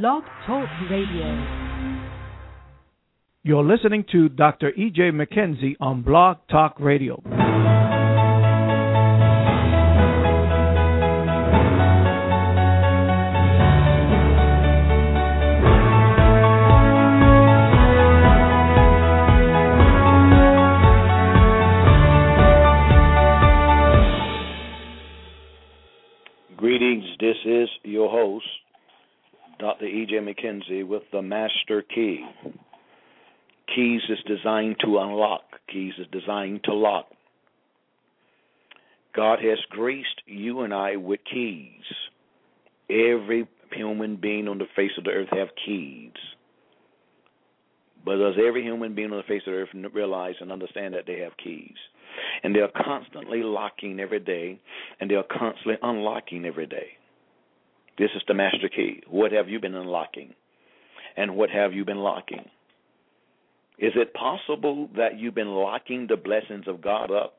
Blog Talk Radio. You're listening to Dr. E.J. McKenzie on Blog Talk Radio. Greetings, this is your host, Dr. E.J. McKenzie, with the Master Key. Keys is designed to unlock, keys is designed to lock. God has graced you and I with keys. Every human being on the face of the earth have keys. But does every human being on the face of the earth realize and understand that they have keys? And they're constantly locking every day, and they're constantly unlocking every day. This is the master key. What have you been unlocking? And what have you been locking? Is it possible that you've been locking the blessings of God up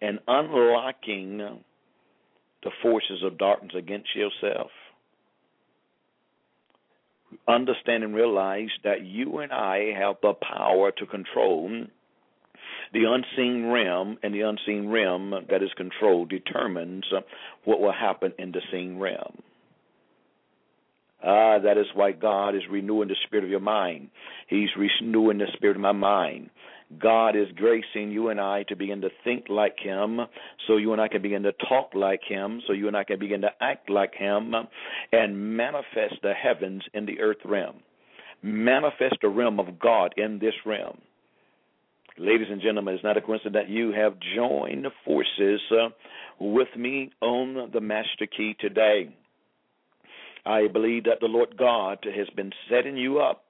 and unlocking the forces of darkness against yourself? Understand and realize that you and I have the power to control the unseen realm, and the unseen realm that is controlled determines what will happen in the seen realm. Ah, that is why God is renewing the spirit of your mind. He's renewing the spirit of my mind. God is gracing you and I to begin to think like Him, so you and I can begin to talk like Him, so you and I can begin to act like Him, and manifest the heavens in the earth realm. Manifest the realm of God in this realm. Ladies and gentlemen, it's not a coincidence that you have joined forces uh, with me on the Master Key today. I believe that the Lord God has been setting you up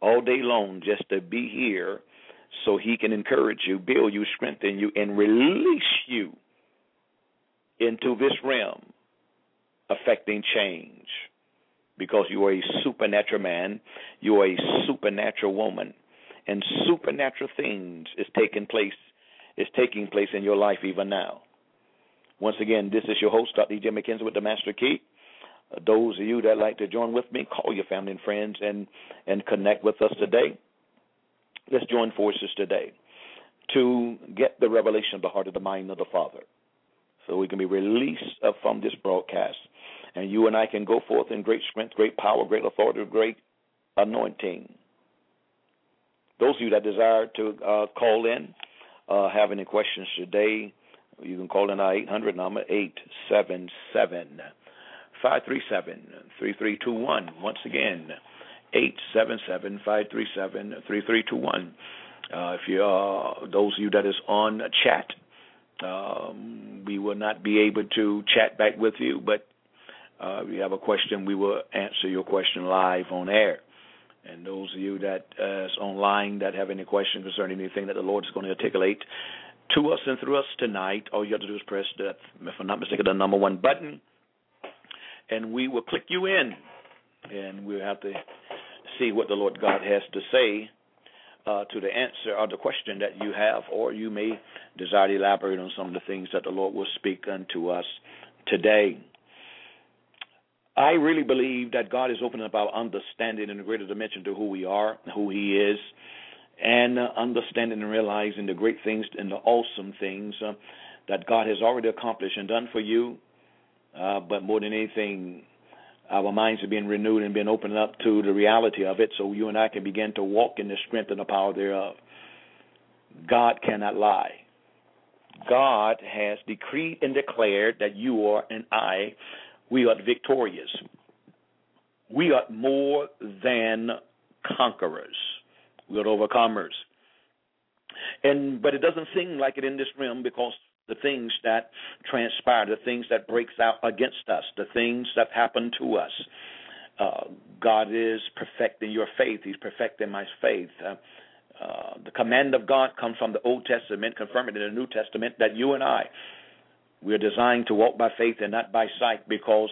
all day long just to be here so He can encourage you, build you, strengthen you, and release you into this realm affecting change because you are a supernatural man, you are a supernatural woman and supernatural things is taking place is taking place in your life even now. Once again, this is your host, Dr. E.J. McKenzie with the Master Key. Uh, those of you that like to join with me, call your family and friends and and connect with us today. Let's join forces today to get the revelation of the heart of the mind of the Father, so we can be released from this broadcast, and you and I can go forth in great strength, great power, great authority, great anointing those of you that desire to uh, call in, uh, have any questions today, you can call in our 800 number, 877 537 3321. Once again, 877 537 3321. Uh, if you are those of you that is on chat, um, we will not be able to chat back with you, but uh, if you have a question, we will answer your question live on air. And those of you that uh, is online that have any questions concerning anything that the Lord is going to articulate to us and through us tonight, all you have to do is press that, if I'm not mistaken, the number one button, and we will click you in, and we'll have to see what the Lord God has to say uh, to the answer or the question that you have, or you may desire to elaborate on some of the things that the Lord will speak unto us today. I really believe that God is opening up our understanding in a greater dimension to who we are, who He is, and uh, understanding and realizing the great things and the awesome things uh, that God has already accomplished and done for you. Uh, but more than anything, our minds are being renewed and being opened up to the reality of it so you and I can begin to walk in the strength and the power thereof. God cannot lie. God has decreed and declared that you are and I we are victorious. We are more than conquerors. We are overcomers. And but it doesn't seem like it in this realm because the things that transpire, the things that breaks out against us, the things that happen to us. Uh, God is perfecting your faith. He's perfecting my faith. Uh, uh, the command of God comes from the Old Testament, confirming in the New Testament that you and I we're designed to walk by faith and not by sight because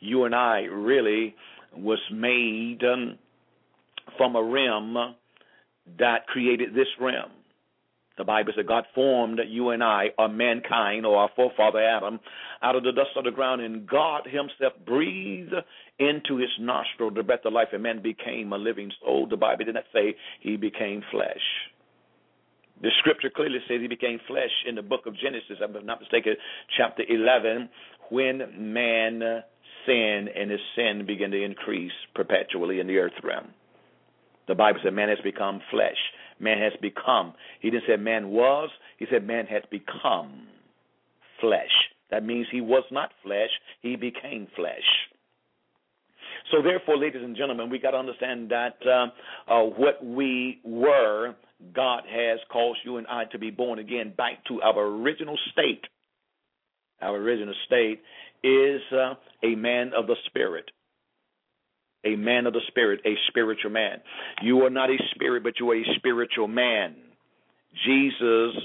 you and I really was made um, from a realm that created this realm. The Bible said God formed you and I, or mankind, or our forefather Adam, out of the dust of the ground, and God Himself breathed into his nostril the breath of life, and man became a living soul. The Bible did not say he became flesh. The scripture clearly says he became flesh in the book of Genesis, I'm not mistaken, chapter 11, when man sinned and his sin began to increase perpetually in the earth realm. The Bible said man has become flesh. Man has become. He didn't say man was, he said man has become flesh. That means he was not flesh, he became flesh. So, therefore, ladies and gentlemen, we got to understand that uh, uh, what we were, God has caused you and I to be born again back to our original state. Our original state is uh, a man of the Spirit a man of the spirit, a spiritual man. You are not a spirit, but you are a spiritual man. Jesus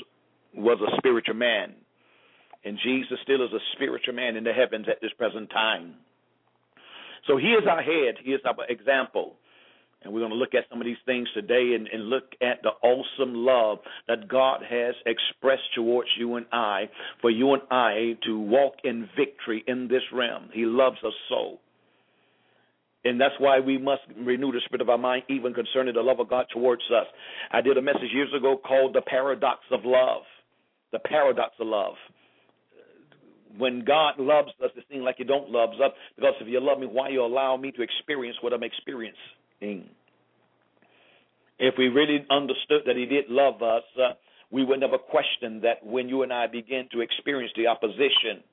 was a spiritual man, and Jesus still is a spiritual man in the heavens at this present time. So he is our head, he is our example. And we're going to look at some of these things today and, and, look at the awesome love that God has expressed towards you and I, for you and I to walk in victory in this realm. He loves us so. And that's why we must renew the spirit of our mind, even concerning the love of God towards us. I did a message years ago called The Paradox of Love. The Paradox of Love. When God loves us, it seems like you don't love us because if you love me, why you allow me to experience what I'm experiencing? If we really understood that He did love us, uh, we would never question that when you and I begin to experience the opposition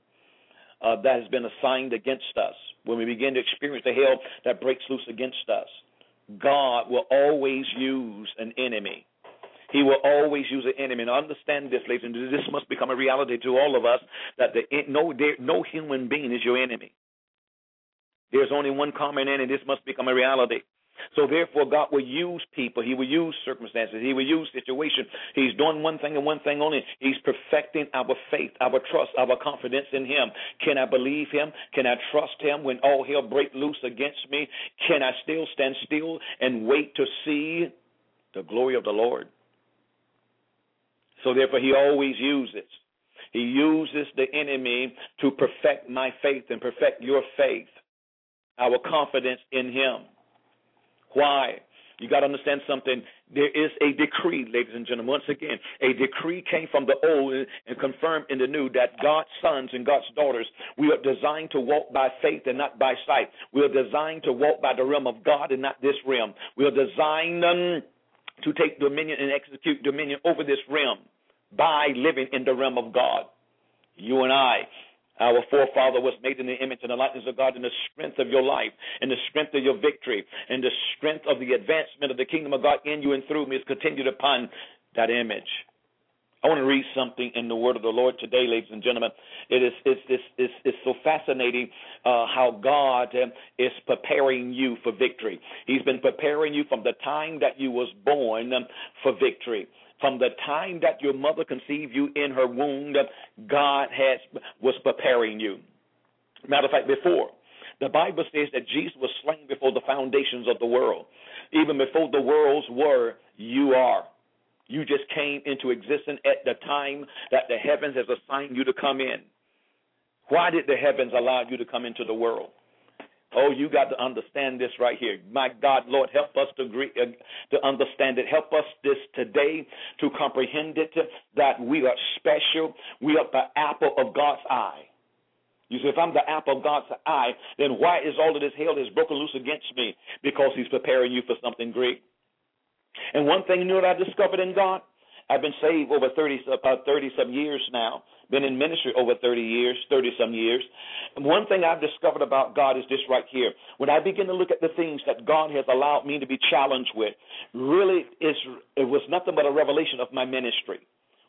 uh, that has been assigned against us, when we begin to experience the hell that breaks loose against us, God will always use an enemy. He will always use an enemy. And understand this, ladies and this must become a reality to all of us that the, no, there, no human being is your enemy. There's only one common enemy. This must become a reality. So therefore, God will use people. He will use circumstances. He will use situations. He's doing one thing and one thing only. He's perfecting our faith, our trust, our confidence in Him. Can I believe Him? Can I trust Him when all hell break loose against me? Can I still stand still and wait to see the glory of the Lord? So therefore, He always uses. He uses the enemy to perfect my faith and perfect your faith, our confidence in Him. Why? You got to understand something. There is a decree, ladies and gentlemen. Once again, a decree came from the old and confirmed in the new that God's sons and God's daughters, we are designed to walk by faith and not by sight. We are designed to walk by the realm of God and not this realm. We are designed um, to take dominion and execute dominion over this realm by living in the realm of God. You and I, our forefather was made in the image and the likeness of God in the strength of your life, in the strength of your victory, and the strength of the advancement of the kingdom of God in you and through me is continued upon that image. I want to read something in the word of the Lord today, ladies and gentlemen. It is it's, it's, it's, it's so fascinating uh, how God uh, is preparing you for victory. He's been preparing you from the time that you was born um, for victory from the time that your mother conceived you in her womb, God has was preparing you. Matter of fact, before the Bible says that Jesus was slain before the foundations of the world. Even before the worlds were, you are. You just came into existence at the time that the heavens has assigned you to come in. Why did the heavens allow you to come into the world? Oh, you got to understand this right here. My God, Lord, help us to agree, uh, to understand it. Help us this today to comprehend it that we are special. We are the apple of God's eye. You say, if I'm the apple of God's eye, then why is all of this hell has broken loose against me? Because He's preparing you for something great. And one thing you know what I discovered in God? I've been saved over 30, uh, 30 some years now been in ministry over 30 years, 30 some years. And one thing I've discovered about God is this right here. When I begin to look at the things that God has allowed me to be challenged with, really is it was nothing but a revelation of my ministry.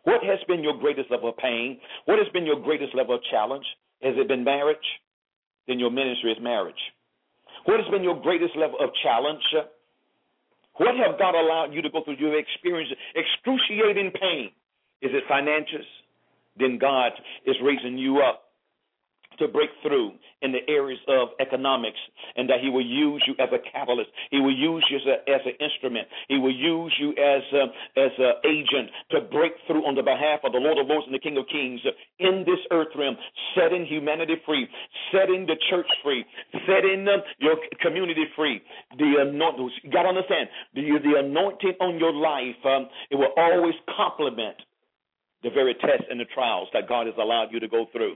What has been your greatest level of pain? What has been your greatest level of challenge? Has it been marriage? Then your ministry is marriage. What has been your greatest level of challenge? What have God allowed you to go through? You have experienced excruciating pain. Is it finances? Then God is raising you up to break through in the areas of economics and that he will use you as a catalyst. He will use you as, a, as an instrument. He will use you as a, as an agent to break through on the behalf of the Lord of Lords and the King of Kings in this earth realm, setting humanity free, setting the church free, setting uh, your community free. The anointing, you got to understand, the, the anointing on your life, um, it will always complement the very tests and the trials that God has allowed you to go through.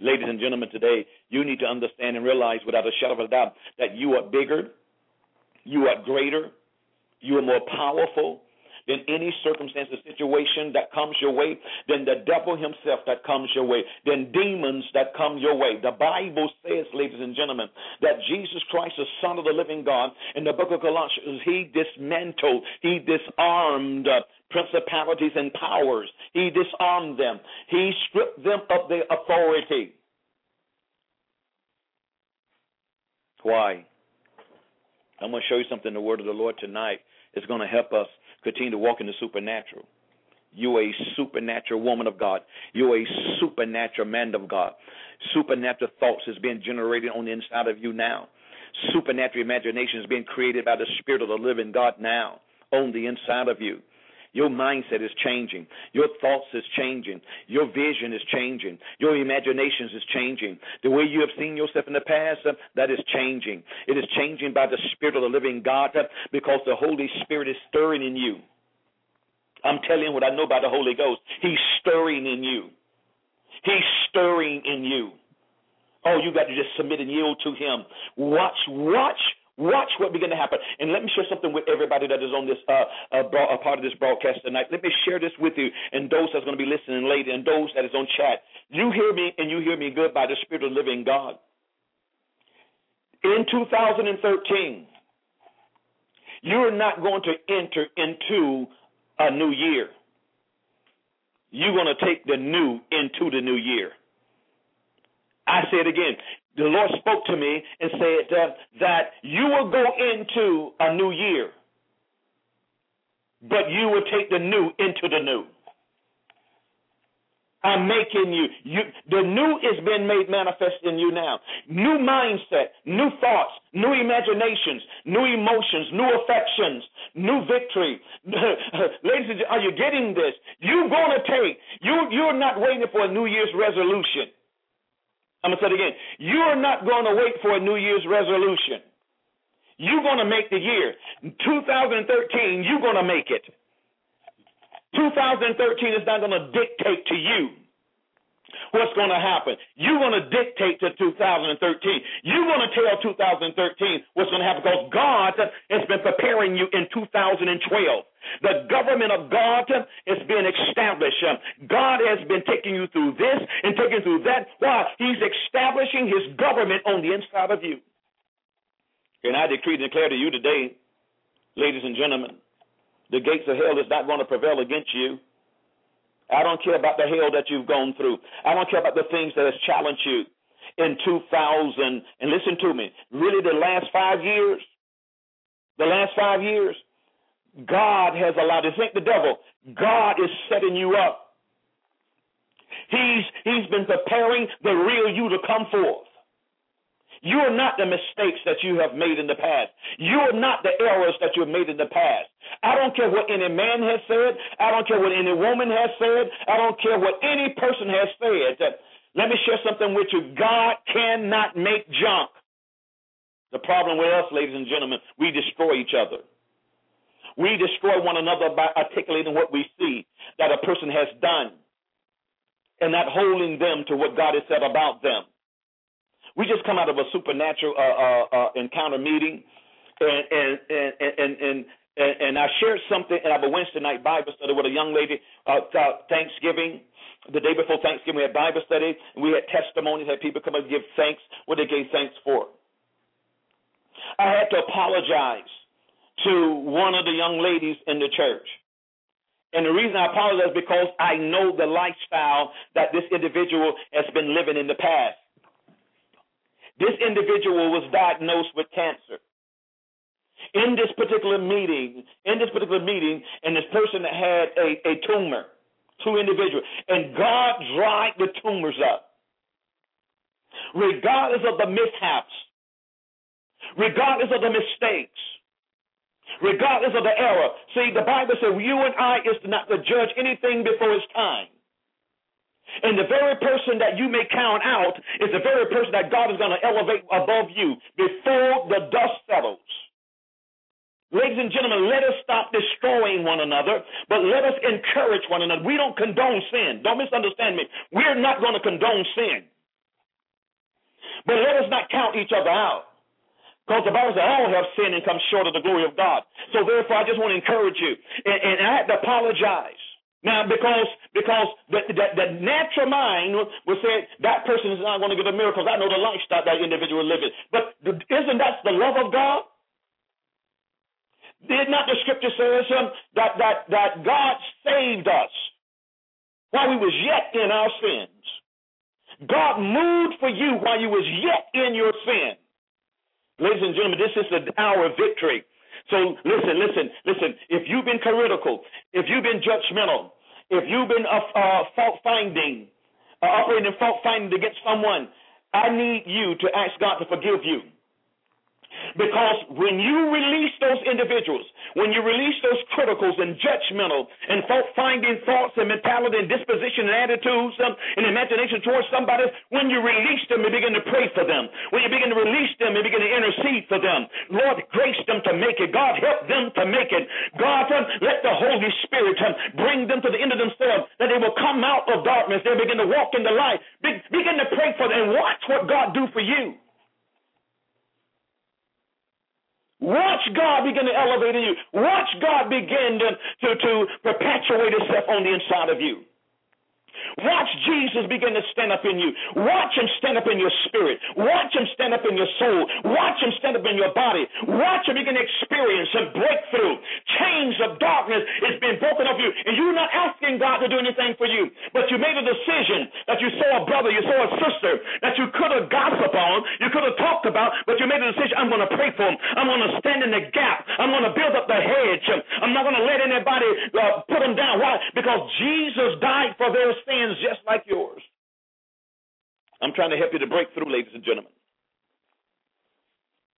Ladies and gentlemen, today you need to understand and realize without a shadow of a doubt that you are bigger, you are greater, you are more powerful than any circumstance or situation that comes your way, than the devil himself that comes your way, than demons that come your way. The Bible says, ladies and gentlemen, that Jesus Christ, the Son of the living God, in the book of Colossians, he dismantled, he disarmed uh, principalities and powers. He disarmed them. He stripped them of their authority. Why? I'm going to show you something in the word of the Lord tonight. It's going to help us continue to walk in the supernatural. You're a supernatural woman of God. You're a supernatural man of God. Supernatural thoughts is being generated on the inside of you now. Supernatural imagination is being created by the Spirit of the living God now on the inside of you. Your mindset is changing. Your thoughts is changing. Your vision is changing. Your imaginations is changing. The way you have seen yourself in the past, uh, that is changing. It is changing by the Spirit of the living God uh, because the Holy Spirit is stirring in you. I'm telling you what I know about the Holy Ghost. He's stirring in you. He's stirring in you. Oh, you got to just submit and yield to Him. Watch, watch Watch what begin to happen. And let me share something with everybody that is on this uh, uh, part of this broadcast tonight. Let me share this with you and those that's going to be listening later and those that is on chat. You hear me and you hear me good by the Spirit of the living God. In 2013, you're not going to enter into a new year. You're going to take the new into the new year. I say it again the Lord spoke to me and said uh, that you will go into a new year, but you will take the new into the new. I'm making you. you. The new is being made manifest in you now. New mindset, new thoughts, new imaginations, new emotions, new affections, new victory. Ladies and gentlemen, are you getting this? You're going to take. You you're not waiting for a New Year's resolution. I'm going to say it again. You're not going to wait for a New Year's resolution. You're going to make the year. 2013, you're going to make it. 2013 is not going to dictate to you what's going to happen. You're going to dictate to 2013. You're going to tell 2013 what's going to happen because God has been preparing you in 2012. The government of God has been established. God has been taking you through this and taking you through that. Why? He's establishing his government on the inside of you. And I decree and declare to you today, ladies and gentlemen, the gates of hell is not going to prevail against you. I don't care about the hell that you've gone through. I don't care about the things that has challenged you in 2000. And listen to me, really the last five years, the last five years, God has allowed to think the devil. God is setting you up. He's he's been preparing the real you to come forth. You are not the mistakes that you have made in the past. You are not the errors that you have made in the past. I don't care what any man has said. I don't care what any woman has said. I don't care what any person has said. Uh, let me share something with you. God cannot make junk. The problem with us, ladies and gentlemen, we destroy each other. We destroy one another by articulating what we see that a person has done and not holding them to what God has said about them. We just come out of a supernatural uh, uh, uh, encounter meeting, and and and and and, and, I shared something at our Wednesday night Bible study with a young lady uh, Thanksgiving. The day before Thanksgiving, we had Bible study, and we had testimonies, had people come and give thanks, what they gave thanks for. I had to apologize to one of the young ladies in the church. And the reason I apologize is because I know the lifestyle that this individual has been living in the past. This individual was diagnosed with cancer. In this particular meeting, in this particular meeting, and this person had a, a tumor, two individuals, and God dried the tumors up. regardless of the mishaps, regardless of the mistakes, regardless of the error. See, the Bible says you and I is not to judge anything before it's time. And the very person that you may count out is the very person that God is going to elevate above you before the dust settles. Ladies and gentlemen, let us stop destroying one another, but let us encourage one another. We don't condone sin. Don't misunderstand me. We're not going to condone sin. But let us not count each other out. Because the Bible says all have sinned and come short of the glory of God. So therefore, I just want to encourage you. And, and I had to apologize. Now, because because the, the, the natural mind will say that person is not going to get a miracle. I know the lifestyle that individual living. But isn't that the love of God? Did not the scripture say um, that that that God saved us while we was yet in our sins? God moved for you while you was yet in your sin. Ladies and gentlemen, this is the hour of victory. So listen, listen, listen. If you've been critical, if you've been judgmental, if you've been uh, uh, fault finding, uh, operating fault finding against someone, I need you to ask God to forgive you. Because when you release those individuals, when you release those criticals and judgmental and finding thoughts and mentality and disposition and attitudes and imagination towards somebody, when you release them, you begin to pray for them. When you begin to release them, you begin to intercede for them. Lord, grace them to make it. God, help them to make it. God, um, let the Holy Spirit um, bring them to the end of themselves, that they will come out of darkness. They begin to walk in the light. Be- begin to pray for them and watch what God do for you. Watch God begin to elevate in you. Watch God begin to, to, to perpetuate Himself on the inside of you. Watch Jesus begin to stand up in you. Watch him stand up in your spirit. Watch him stand up in your soul. Watch him stand up in your body. Watch him begin to experience a breakthrough. Chains of darkness is being broken off you. And you're not asking God to do anything for you. But you made a decision that you saw a brother, you saw a sister that you could have gossiped on, you could have talked about, but you made a decision, I'm going to pray for him. I'm going to stand in the gap. I'm going to build up the hedge. I'm not going to let anybody uh, put them down. Why? Because Jesus died for their sins just like yours. I'm trying to help you to break through, ladies and gentlemen.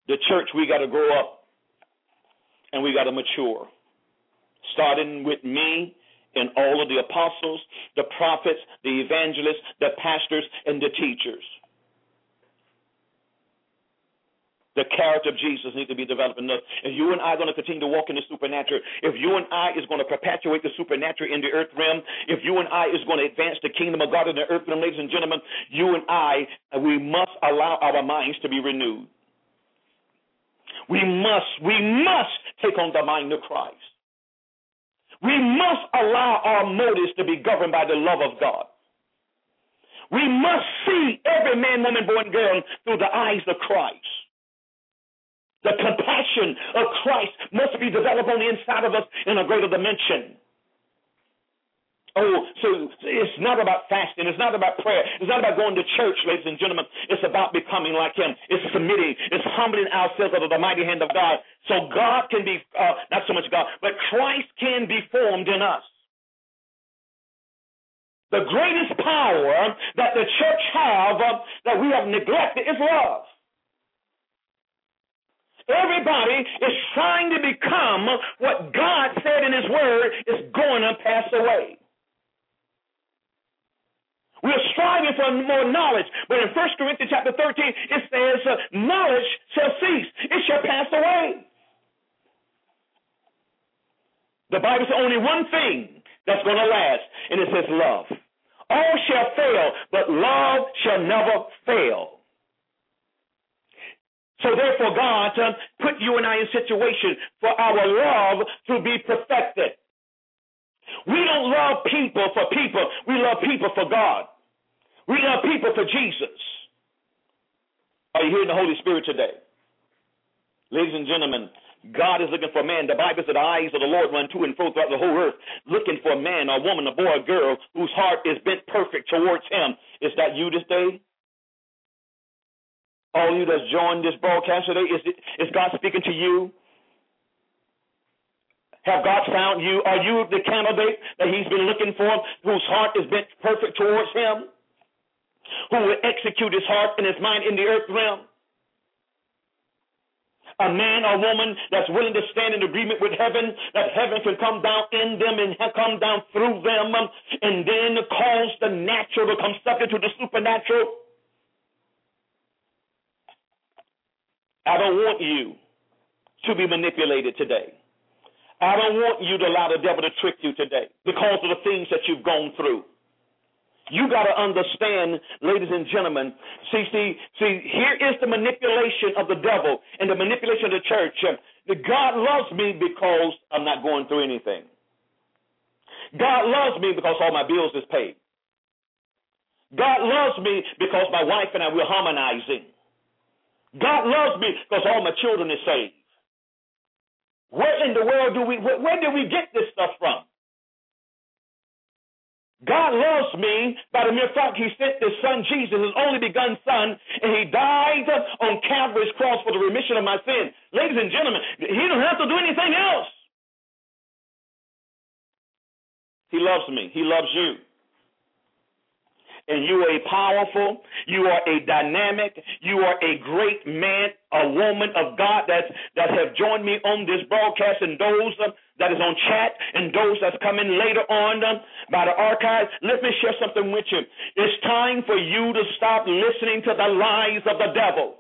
The church, we got to grow up and we got to mature. Starting with me and all of the apostles, the prophets, the evangelists, the pastors, and the teachers. The character of Jesus needs to be developed enough. If you and I are going to continue to walk in the supernatural, if you and I is going to perpetuate the supernatural in the earth realm, if you and I is going to advance the kingdom of God in the earth realm, ladies and gentlemen, you and I, we must allow our minds to be renewed. We must, we must take on the mind of Christ. We must allow our motives to be governed by the love of God. We must see every man, woman, boy, and girl through the eyes of Christ. The compassion of Christ must be developed on the inside of us in a greater dimension. Oh, so it's not about fasting. It's not about prayer. It's not about going to church, ladies and gentlemen. It's about becoming like Him. It's submitting. It's humbling ourselves under the mighty hand of God. So God can be, uh, not so much God, but Christ can be formed in us. The greatest power that the church have uh, that we have neglected is love. Everybody is trying to become what God said in His Word is going to pass away. We're striving for more knowledge, but in 1 Corinthians chapter 13, it says, uh, knowledge shall cease. It shall pass away. The Bible says only one thing that's going to last, and it says love. All shall fail, but love shall never fail. So therefore, God put you and I in situation for our love to be perfected. We don't love people for people. We love people for God. We love people for Jesus. Are you hearing the Holy Spirit today? Ladies and gentlemen, God is looking for a man. The Bible says the eyes of the Lord run to and fro throughout the whole earth, looking for a man, a woman, a boy, a girl whose heart is bent perfect towards him. Is that you this day? All you that's joined this broadcast today, is, is God speaking to you? Have God found you? Are you the candidate that He's been looking for, whose heart is bent perfect towards Him? who will execute his heart and his mind in the earth realm. A man or woman that's willing to stand in agreement with heaven, that heaven can come down in them and come down through them, and then cause the natural to come subject to the supernatural. I don't want you to be manipulated today. I don't want you to allow the devil to trick you today because of the things that you've gone through. You got to understand, ladies and gentlemen. See, see, see. Here is the manipulation of the devil and the manipulation of the church. God loves me because I'm not going through anything. God loves me because all my bills is paid. God loves me because my wife and I we're harmonizing. God loves me because all my children are saved. Where in the world do we? Where, where did we get this stuff from? God loves me by the mere fact He sent His Son Jesus, His only begotten Son, and He died on Calvary's cross for the remission of my sin. Ladies and gentlemen, He don't have to do anything else. He loves me. He loves you and you are a powerful, you are a dynamic, you are a great man, a woman of God that that have joined me on this broadcast, and those uh, that is on chat, and those that's coming later on uh, by the archives. Let me share something with you. It's time for you to stop listening to the lies of the devil.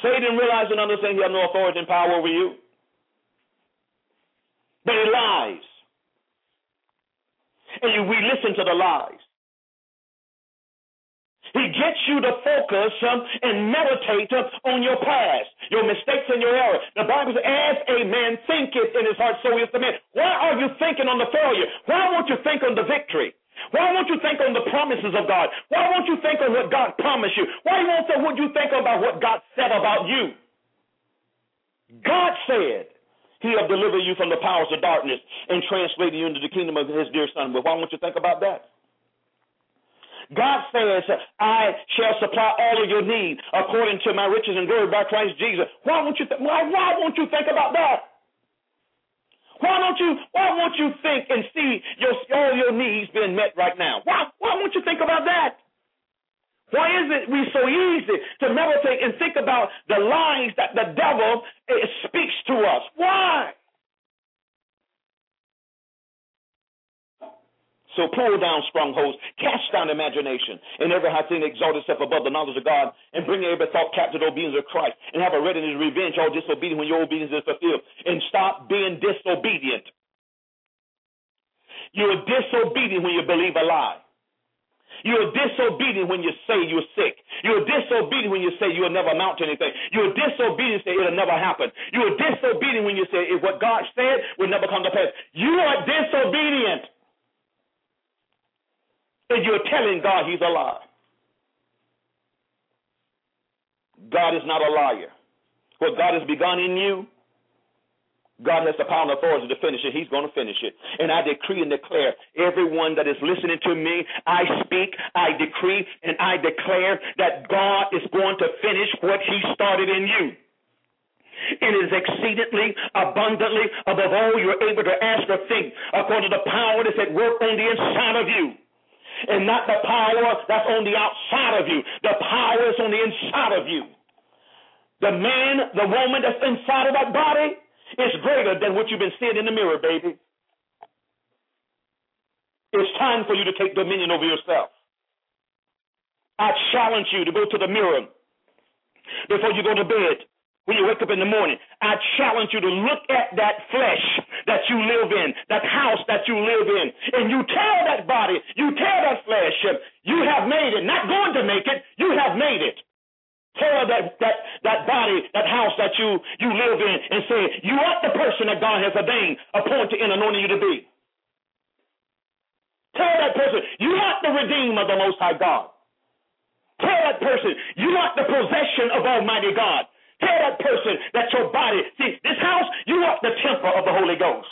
Satan realizes and understands he has no authority and power over you. But he lies and we listen to the lies. He gets you to focus um, and meditate uh, on your past, your mistakes and your errors. The Bible says, as a man thinketh in his heart, so is the man. Why are you thinking on the failure? Why won't you think on the victory? Why won't you think on the promises of God? Why won't you think on what God promised you? Why won't you think about what God said about you? God said, he have delivered you from the powers of darkness and translated you into the kingdom of his dear son. But why won't you think about that? God says, I shall supply all of your needs according to my riches and glory by Christ Jesus. Why won't you th- why, why won't you think about that? Why don't you why won't you think and see your all your needs being met right now? Why why won't you think about that? Why is it we so easy to meditate and think about the lies that the devil eh, speaks to us? Why? So pull down strongholds, cast down imagination, and every high thing exalt itself above the knowledge of God, and bring every thought captive to obedience of Christ, and have a readiness to revenge all disobedience when your obedience is fulfilled, and stop being disobedient. You're disobedient when you believe a lie. You're disobedient when you say you're sick. You're disobedient when you say you'll never amount to anything. You're disobedient when you say it'll never happen. You're disobedient when you say if what God said will never come to pass. You are disobedient. And you're telling God he's a liar. God is not a liar. What God has begun in you, God has the power and authority to finish it. He's going to finish it. And I decree and declare everyone that is listening to me, I speak, I decree, and I declare that God is going to finish what He started in you. It is exceedingly abundantly above all you're able to ask or think, according to the power that's at work on the inside of you. And not the power that's on the outside of you. The power is on the inside of you. The man, the woman that's inside of that body it's greater than what you've been seeing in the mirror, baby. It's time for you to take dominion over yourself. I challenge you to go to the mirror before you go to bed. When you wake up in the morning, I challenge you to look at that flesh that you live in, that house that you live in, and you tell that body, you tell that flesh, you have made it. Not going to make it, you have made it. Tell that, that, that body, that house that you, you live in, and say, You are the person that God has ordained, appointed, and anointed you to be. Tell that person, You are the redeemer of the Most High God. Tell that person, You are the possession of Almighty God. Tell that person that your body, see, this house, you are the temple of the Holy Ghost.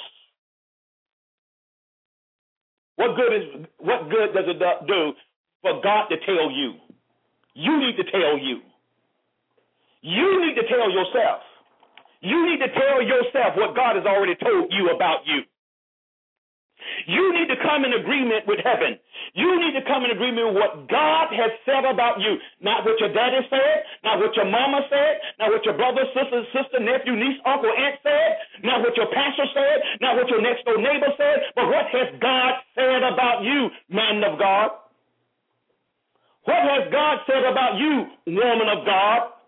What good is what good does it do for God to tell you? You need to tell you. You need to tell yourself. You need to tell yourself what God has already told you about you. You need to come in agreement with heaven. You need to come in agreement with what God has said about you. Not what your daddy said, not what your mama said, not what your brother, sister, sister, nephew, niece, uncle, aunt said, not what your pastor said, not what your next door neighbor said, but what has God said about you, man of God? What has God said about you, woman of God?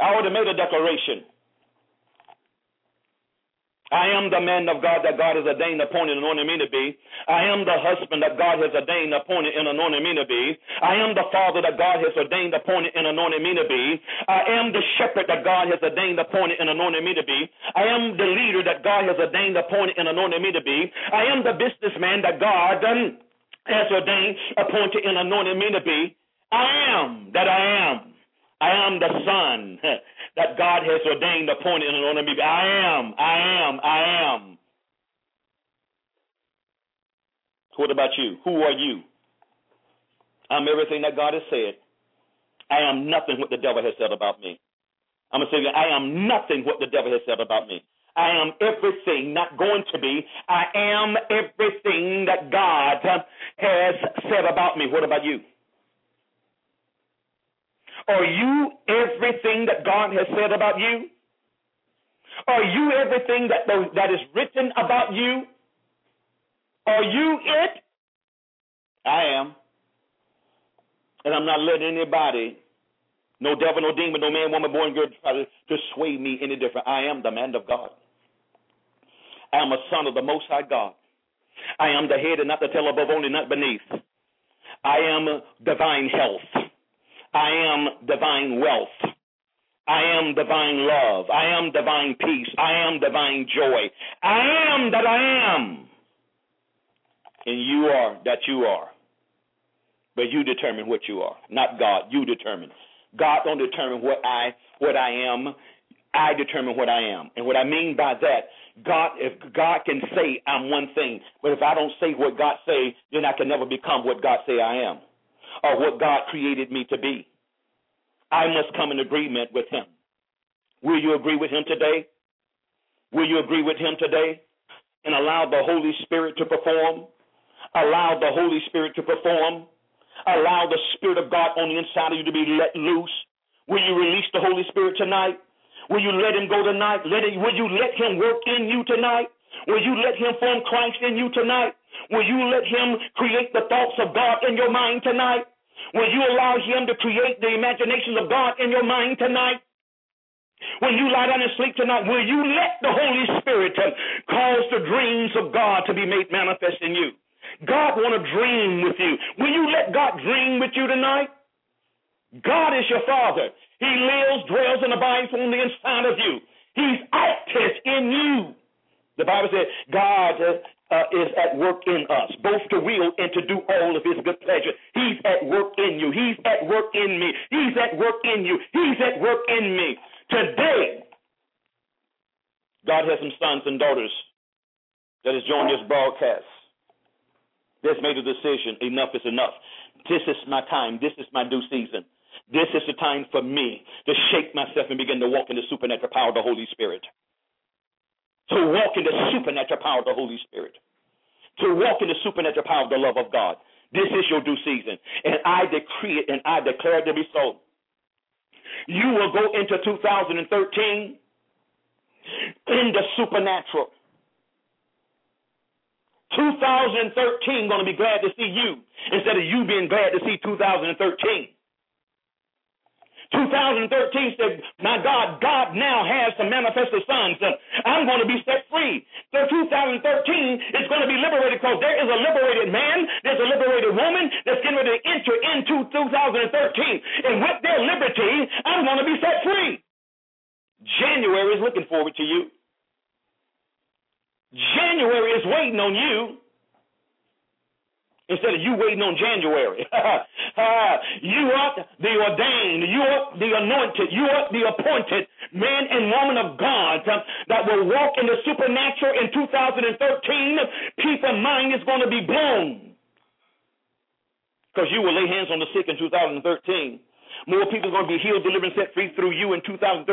I would have made a declaration. I am the man of God that God has ordained, appointed, and anointed me to be. I am the husband that God has ordained, appointed, and anointed me to be. I am the father that God has ordained, appointed, and anointed me to be. I am the shepherd that God has ordained, appointed, and anointed me to be. I am the leader that God has ordained, appointed, and anointed me to be. I am the businessman that God has ordained, appointed, and anointed me to be. I am that I am. I am the son that God has ordained, appointed, and me. I am, I am, I am. What about you? Who are you? I'm everything that God has said. I am nothing what the devil has said about me. I'm going to say, I am nothing what the devil has said about me. I am everything, not going to be. I am everything that God has said about me. What about you? Are you everything that God has said about you? Are you everything that, that is written about you? Are you it? I am. And I'm not letting anybody, no devil, no demon, no man, woman, boy, and girl, try to, to sway me any different. I am the man of God. I am a son of the Most High God. I am the head and not the tail, above only, not beneath. I am divine health. I am divine wealth. I am divine love. I am divine peace. I am divine joy. I am that I am. And you are that you are. But you determine what you are, not God. You determine. God don't determine what I what I am. I determine what I am. And what I mean by that, God if God can say I'm one thing, but if I don't say what God say, then I can never become what God say I am or what God created me to be. I must come in agreement with him. Will you agree with him today? Will you agree with him today? And allow the Holy Spirit to perform? Allow the Holy Spirit to perform? Allow the Spirit of God on the inside of you to be let loose? Will you release the Holy Spirit tonight? Will you let him go tonight? Let it, will you let him work in you tonight? Will you let him form Christ in you tonight? Will you let him create the thoughts of God in your mind tonight? Will you allow Him to create the imaginations of God in your mind tonight? When you lie down and sleep tonight, will you let the Holy Spirit cause the dreams of God to be made manifest in you? God want to dream with you. Will you let God dream with you tonight? God is your Father. He lives, dwells, and abides on the inside of you. He's active in you. The Bible says God uh, is at work in us, both to will and to do all of his good pleasure. He's at work in you. He's at work in me. He's at work in you. He's at work in me. Today, God has some sons and daughters that has joined this broadcast. That's made a decision. Enough is enough. This is my time. This is my due season. This is the time for me to shake myself and begin to walk in the supernatural power of the Holy Spirit to walk in the supernatural power of the Holy Spirit, to walk in the supernatural power of the love of God. This is your due season. And I decree it and I declare it to be so. You will go into 2013 in the supernatural. 2013 going to be glad to see you instead of you being glad to see 2013. 2013 said, My God, God now has to manifest the sons. I'm going to be set free. So 2013 is going to be liberated because there is a liberated man, there's a liberated woman that's getting ready to enter into 2013. And with their liberty, I'm going to be set free. January is looking forward to you. January is waiting on you instead of you waiting on January. you are the ordained, you are the anointed, you are the appointed man and woman of God that will walk in the supernatural in 2013. People's mind is going to be blown because you will lay hands on the sick in 2013. More people are going to be healed, delivered, and set free through you in 2013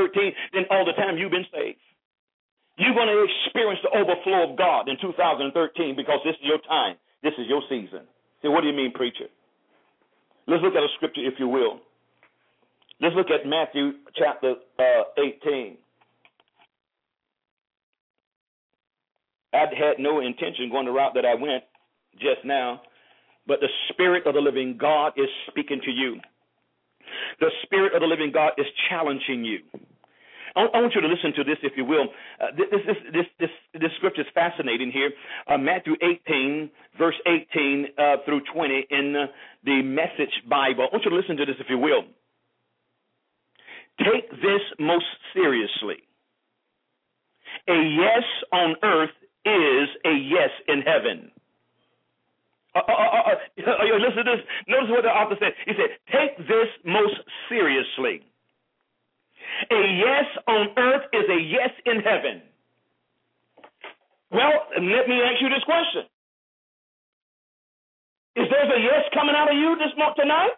than all the time you've been saved. You're going to experience the overflow of God in 2013 because this is your time. This is your season. Say, what do you mean, preacher? Let's look at a scripture, if you will. Let's look at Matthew chapter uh, 18. I had no intention going the route that I went just now, but the Spirit of the living God is speaking to you. The Spirit of the living God is challenging you. I, want you to listen to this, if you will. Uh, this, this, this, this, this scripture is fascinating here. Uh, Matthew 18, verse 18 uh, through 20 in uh, the Message Bible. I want you to listen to this, if you will. Take this most seriously. A yes on earth is a yes in heaven. Uh, uh, uh, uh listen to this. Notice what the author said. He said, Take this most seriously. A yes on earth is a yes in heaven. Well, let me ask you this question. Is there a yes coming out of you this month tonight?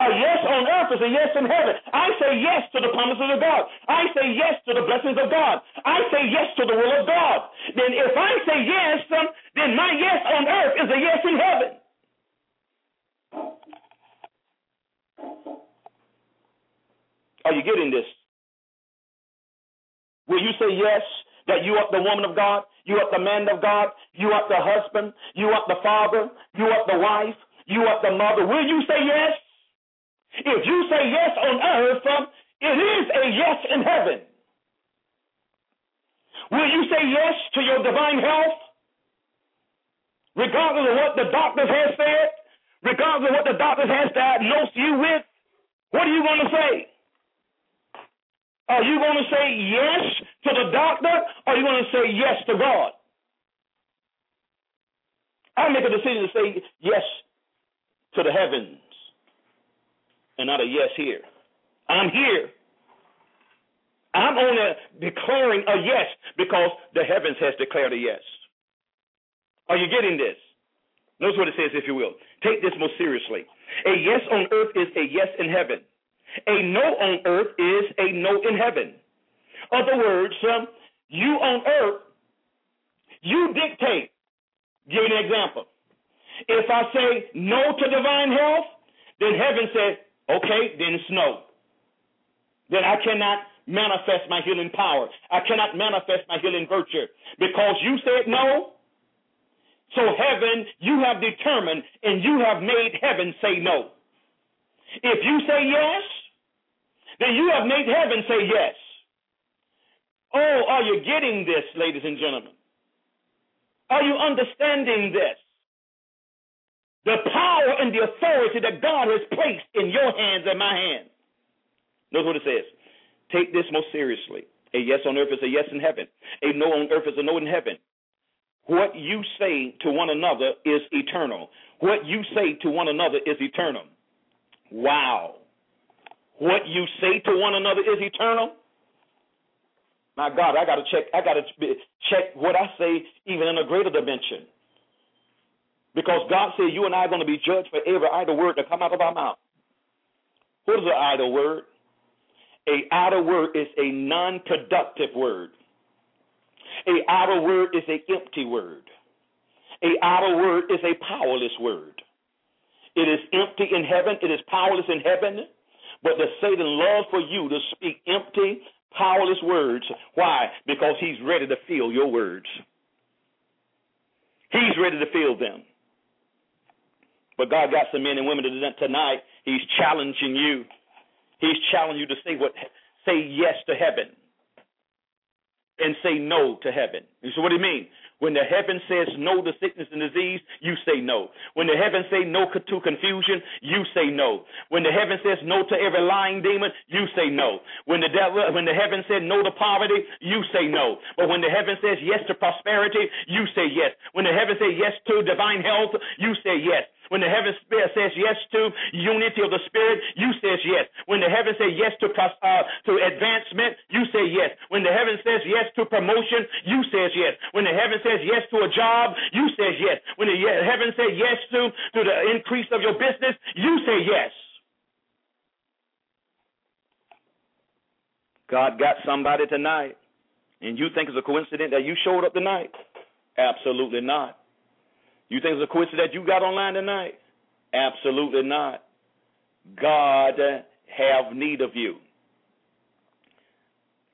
A yes on earth is a yes in heaven. I say yes to the promises of God. I say yes to the blessings of God. I say yes to the will of God. Then if I say yes, then my yes on earth is a yes in heaven. Are you getting this? Will you say yes that you are the woman of God, you are the man of God, you are the husband, you are the father, you are the wife, you are the mother? Will you say yes? If you say yes on earth, um, it is a yes in heaven. Will you say yes to your divine health? Regardless of what the doctors have said, regardless of what the doctors has diagnosed you with, what are you going to say? Are you going to say yes to the doctor or are you going to say yes to God? I make a decision to say yes to the heavens and not a yes here. I'm here. I'm only declaring a yes because the heavens has declared a yes. Are you getting this? Notice what it says, if you will. Take this most seriously. A yes on earth is a yes in heaven. A no on earth is a no in heaven. Other words, um, you on earth, you dictate. Give an example. If I say no to divine health, then heaven says, okay, then it's no. Then I cannot manifest my healing power. I cannot manifest my healing virtue because you said no. So heaven, you have determined and you have made heaven say no. If you say yes, then you have made heaven say yes. Oh, are you getting this, ladies and gentlemen? Are you understanding this? The power and the authority that God has placed in your hands and my hands. Notice what it says. Take this most seriously. A yes on earth is a yes in heaven. A no on earth is a no in heaven. What you say to one another is eternal. What you say to one another is eternal. Wow. What you say to one another is eternal. My God, I got to check. I got to check what I say even in a greater dimension. Because God said you and I are going to be judged for every idle word that come out of our mouth. What is an idle word? A idle word is a non-productive word. A idle word is a empty word. A idle word is a powerless word. It is empty in heaven. It is powerless in heaven. But the Satan loves for you to speak empty, powerless words. Why? Because he's ready to fill your words. He's ready to fill them. But God got some men and women tonight. He's challenging you. He's challenging you to say what say yes to heaven and say no to heaven. You so what do you mean? When the heaven says no to sickness and disease, you say no. When the heaven say no to confusion, you say no. When the heaven says no to every lying demon, you say no. When the devil, when the heaven said no to poverty, you say no. But when the heaven says yes to prosperity, you say yes. When the heaven says yes to divine health, you say yes. When the heaven says yes to unity of the spirit, you says yes. When the heaven says yes to uh, to advancement, you say yes. When the heaven says yes to promotion, you says yes. When the heaven says yes to a job, you says yes. When the heaven says yes to to the increase of your business, you say yes. God got somebody tonight. And you think it's a coincidence that you showed up tonight? Absolutely not. You think it's a coincidence that you got online tonight? Absolutely not. God have need of you.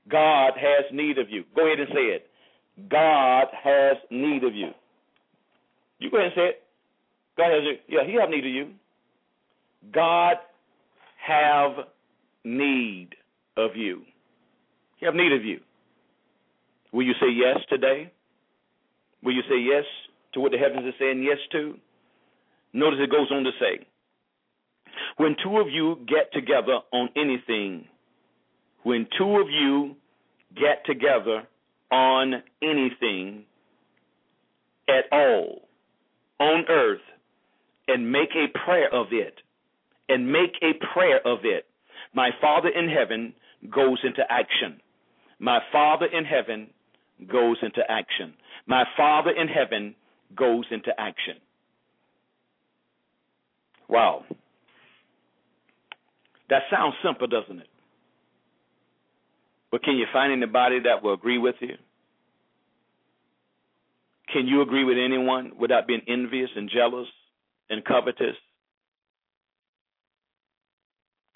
God has need of you. Go ahead and say it. God has need of you. You go ahead and say it. God has yeah, he have need of you. God have need of you. He have need of you. Will you say yes today? Will you say yes to what the heavens are saying yes to? Notice it goes on to say, when two of you get together on anything, when two of you get together on anything at all on earth and make a prayer of it, and make a prayer of it, my Father in heaven goes into action. My Father in heaven goes into action. My Father in heaven goes into action. Wow. That sounds simple, doesn't it? But can you find anybody that will agree with you? Can you agree with anyone without being envious and jealous and covetous?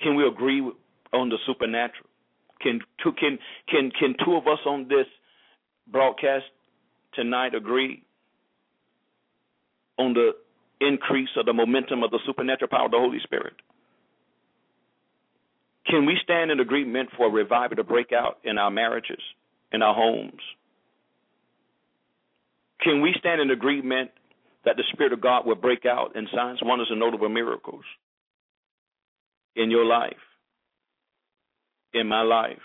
Can we agree on the supernatural? Can two, can can can two of us on this broadcast tonight agree on the increase of the momentum of the supernatural power of the Holy Spirit? Can we stand in agreement for a revival to break out in our marriages, in our homes? Can we stand in agreement that the Spirit of God will break out in signs, wonders, and notable miracles in your life, in my life?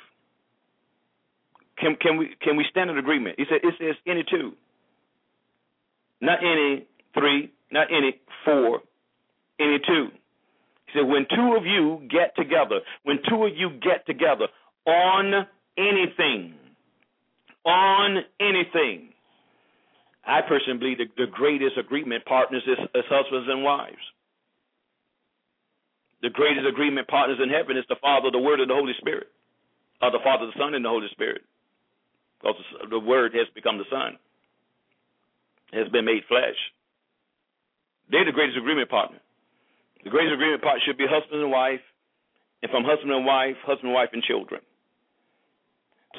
Can can we can we stand in agreement? He said it says any two, not any three, not any four, any two. He said when two of you get together, when two of you get together on anything, on anything. I personally believe the, the greatest agreement partners is, is husbands and wives. The greatest agreement partners in heaven is the Father, the Word, and the Holy Spirit, or the Father, the Son, and the Holy Spirit. Because the Word has become the Son, has been made flesh. They're the greatest agreement partner. The greatest agreement partner should be husband and wife, and from husband and wife, husband, wife, and children.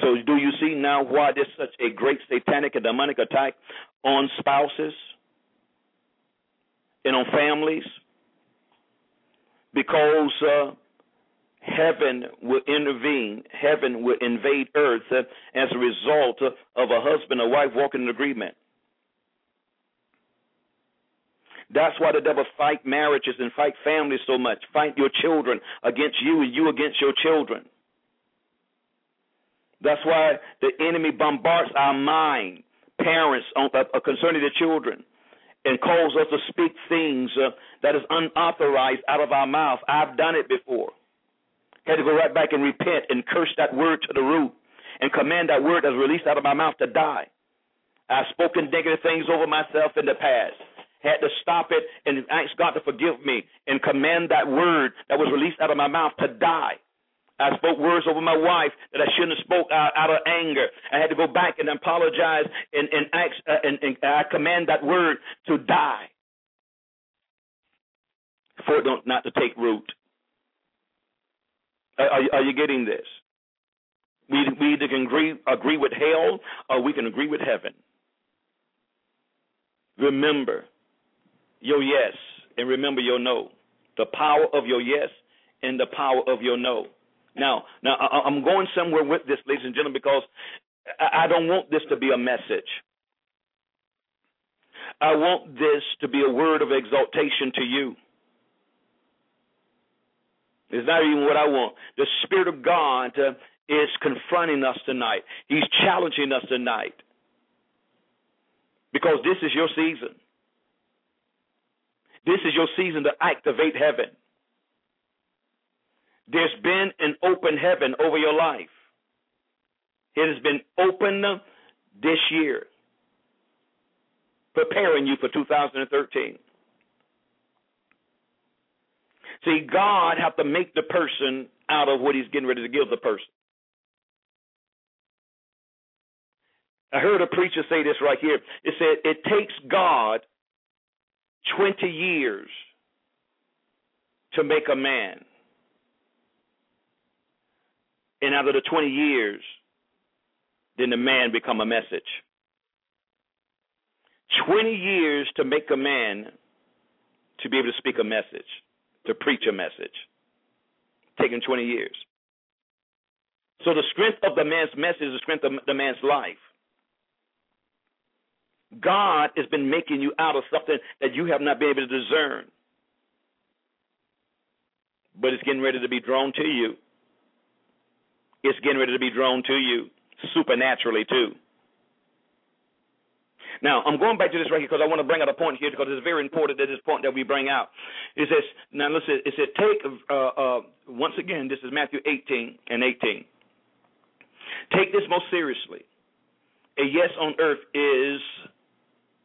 So, do you see now why there's such a great satanic and demonic attack on spouses and on families? Because uh, heaven will intervene, heaven will invade earth uh, as a result of a husband and wife walking in agreement. That's why the devil fight marriages and fight families so much. Fight your children against you and you against your children. That's why the enemy bombards our mind, parents, on, uh, uh, concerning the children, and calls us to speak things uh, that is unauthorized out of our mouth. I've done it before. Had to go right back and repent and curse that word to the root and command that word that's released out of my mouth to die. I've spoken negative things over myself in the past. Had to stop it and ask God to forgive me and command that word that was released out of my mouth to die. I spoke words over my wife that I shouldn't have spoke out, out of anger. I had to go back and apologize and and, ask, uh, and, and I command that word to die for it don't, not to take root. Are, are, you getting this? We, we either can agree, agree with hell or we can agree with heaven. Remember your yes and remember your no. The power of your yes and the power of your no. Now, now I'm going somewhere with this, ladies and gentlemen, because I don't want this to be a message. I want this to be a word of exaltation to you. It's not even what I want. The Spirit of God is confronting us tonight. He's challenging us tonight. Because this is your season. This is your season to activate heaven. There's been an open heaven over your life. It has been open this year, preparing you for 2013. See, God have to make the person out of what he's getting ready to give the person. I heard a preacher say this right here. It said, It takes God 20 years to make a man. And out of the 20 years, then the man become a message. 20 years to make a man to be able to speak a message, to preach a message. Taking 20 years. So the strength of the man's message is the strength of the man's life. God has been making you out of something that you have not been able to discern. But it's getting ready to be drawn to you. It's getting ready to be drawn to you supernaturally, too. Now, I'm going back to this right here because I want to bring out a point here because it's very important that this point that we bring out. It says, now listen, it said, take, uh, uh, once again, this is Matthew 18 and 18. Take this most seriously. A yes on earth is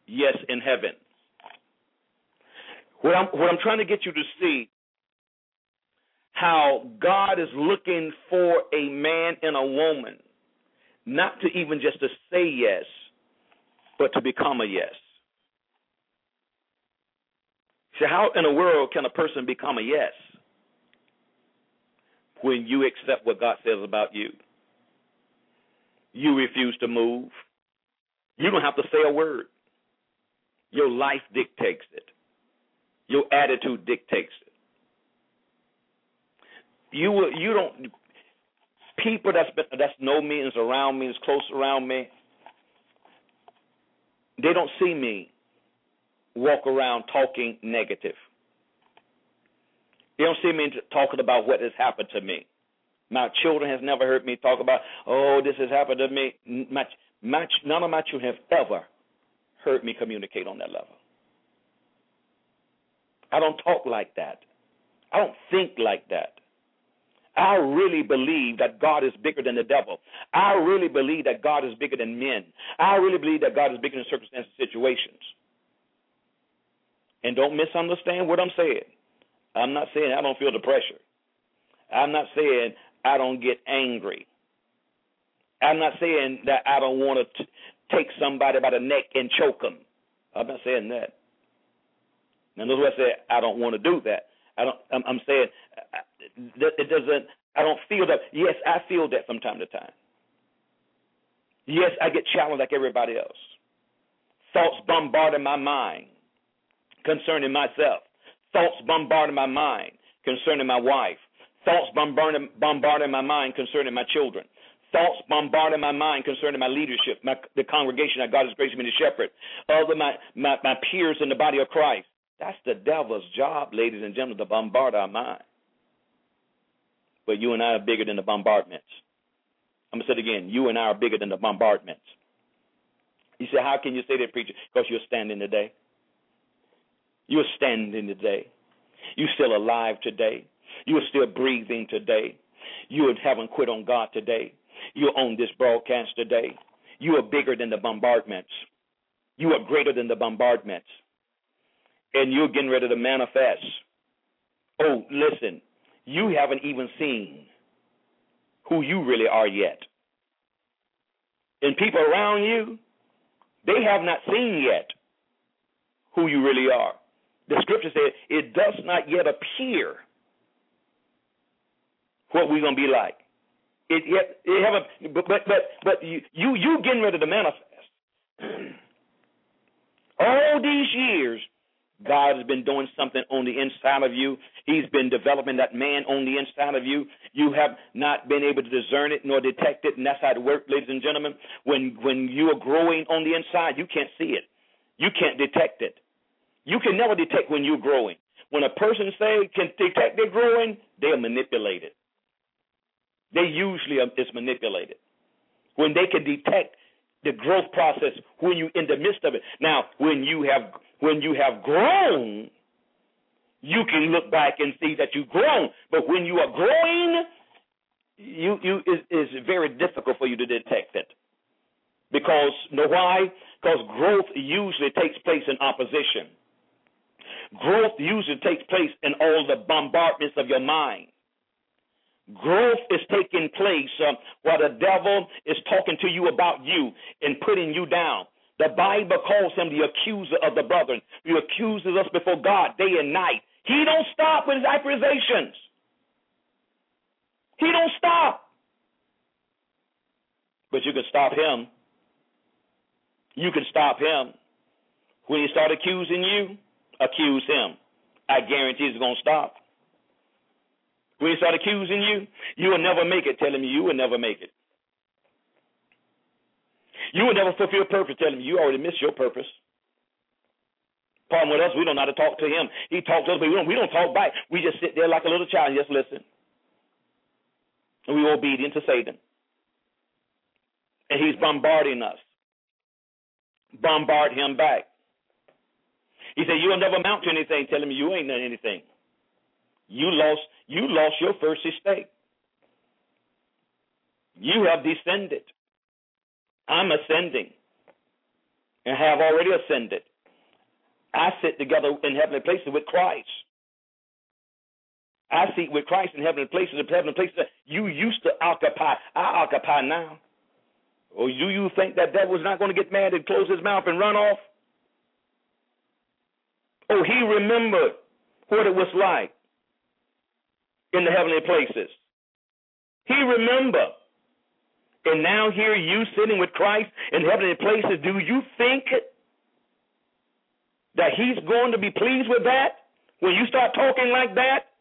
yes in heaven. What I'm, what I'm trying to get you to see how God is looking for a man and a woman, not to even just to say yes, but to become a yes. So, how in the world can a person become a yes when you accept what God says about you? You refuse to move. You don't have to say a word. Your life dictates it. Your attitude dictates it. You will, you don't people that's been, that's know me and around me is close around me. They don't see me walk around talking negative. They don't see me talking about what has happened to me. My children has never heard me talk about, oh, this has happened to me. My, my, none of my children have ever heard me communicate on that level. I don't talk like that. I don't think like that. I really believe that God is bigger than the devil. I really believe that God is bigger than men. I really believe that God is bigger than circumstances and situations. And don't misunderstand what I'm saying. I'm not saying I don't feel the pressure. I'm not saying I don't get angry. I'm not saying that I don't want to take somebody by the neck and choke them. I'm not saying that. Now, notice what I said. I don't want to do that. I don't. I'm, I'm saying it doesn't. I don't feel that. Yes, I feel that from time to time. Yes, I get challenged like everybody else. Thoughts bombarding my mind concerning myself. Thoughts bombarding my mind concerning my wife. Thoughts bombarding, bombarding my mind concerning my children. Thoughts bombarding my mind concerning my leadership, my, the congregation that God has graced me to shepherd, other my, my, my peers in the body of Christ. That's the devil's job, ladies and gentlemen, to bombard our mind. But you and I are bigger than the bombardments. I'm going to say it again. You and I are bigger than the bombardments. You say, How can you say that, preacher? Because you're standing today. You're standing today. You're still alive today. You are still breathing today. You haven't quit on God today. You're on this broadcast today. You are bigger than the bombardments. You are greater than the bombardments. And you're getting ready to manifest. Oh, listen, you haven't even seen who you really are yet. And people around you, they have not seen yet who you really are. The scripture said, it does not yet appear what we're gonna be like. It yet it haven't but but but but you you you getting ready to manifest. All these years, God has been doing something on the inside of you. He's been developing that man on the inside of you. You have not been able to discern it nor detect it, and that's how it works, ladies and gentlemen. When when you are growing on the inside, you can't see it. You can't detect it. You can never detect when you're growing. When a person say can detect they're growing, they're manipulated. They usually are, is manipulated. When they can detect the growth process when you in the midst of it. Now, when you have when you have grown, you can look back and see that you've grown. But when you are growing, you you is is very difficult for you to detect it. Because know why? Because growth usually takes place in opposition. Growth usually takes place in all the bombardments of your mind. Growth is taking place uh, while the devil is talking to you about you and putting you down. The Bible calls him the accuser of the brethren. He accuses us before God day and night. He don't stop with his accusations. He don't stop. But you can stop him. You can stop him. When he start accusing you, accuse him. I guarantee he's going to stop. He start accusing you, you will never make it. Telling me you will never make it. You will never fulfill purpose. Telling me you already missed your purpose. Problem with us, we don't know how to talk to him. He talks to us, but we don't, we don't talk back. We just sit there like a little child and just listen. And we're obedient to Satan. And he's bombarding us. Bombard him back. He said, You'll never amount to anything. Telling me you ain't done anything. You lost you lost your first estate. You have descended. I'm ascending and have already ascended. I sit together in heavenly places with Christ. I sit with Christ in heavenly places, in heavenly places that you used to occupy. I occupy now. Or do you think that devil's not going to get mad and close his mouth and run off? Oh, he remembered what it was like in the heavenly places. He remember. And now here you sitting with Christ in heavenly places. Do you think that he's going to be pleased with that when you start talking like that?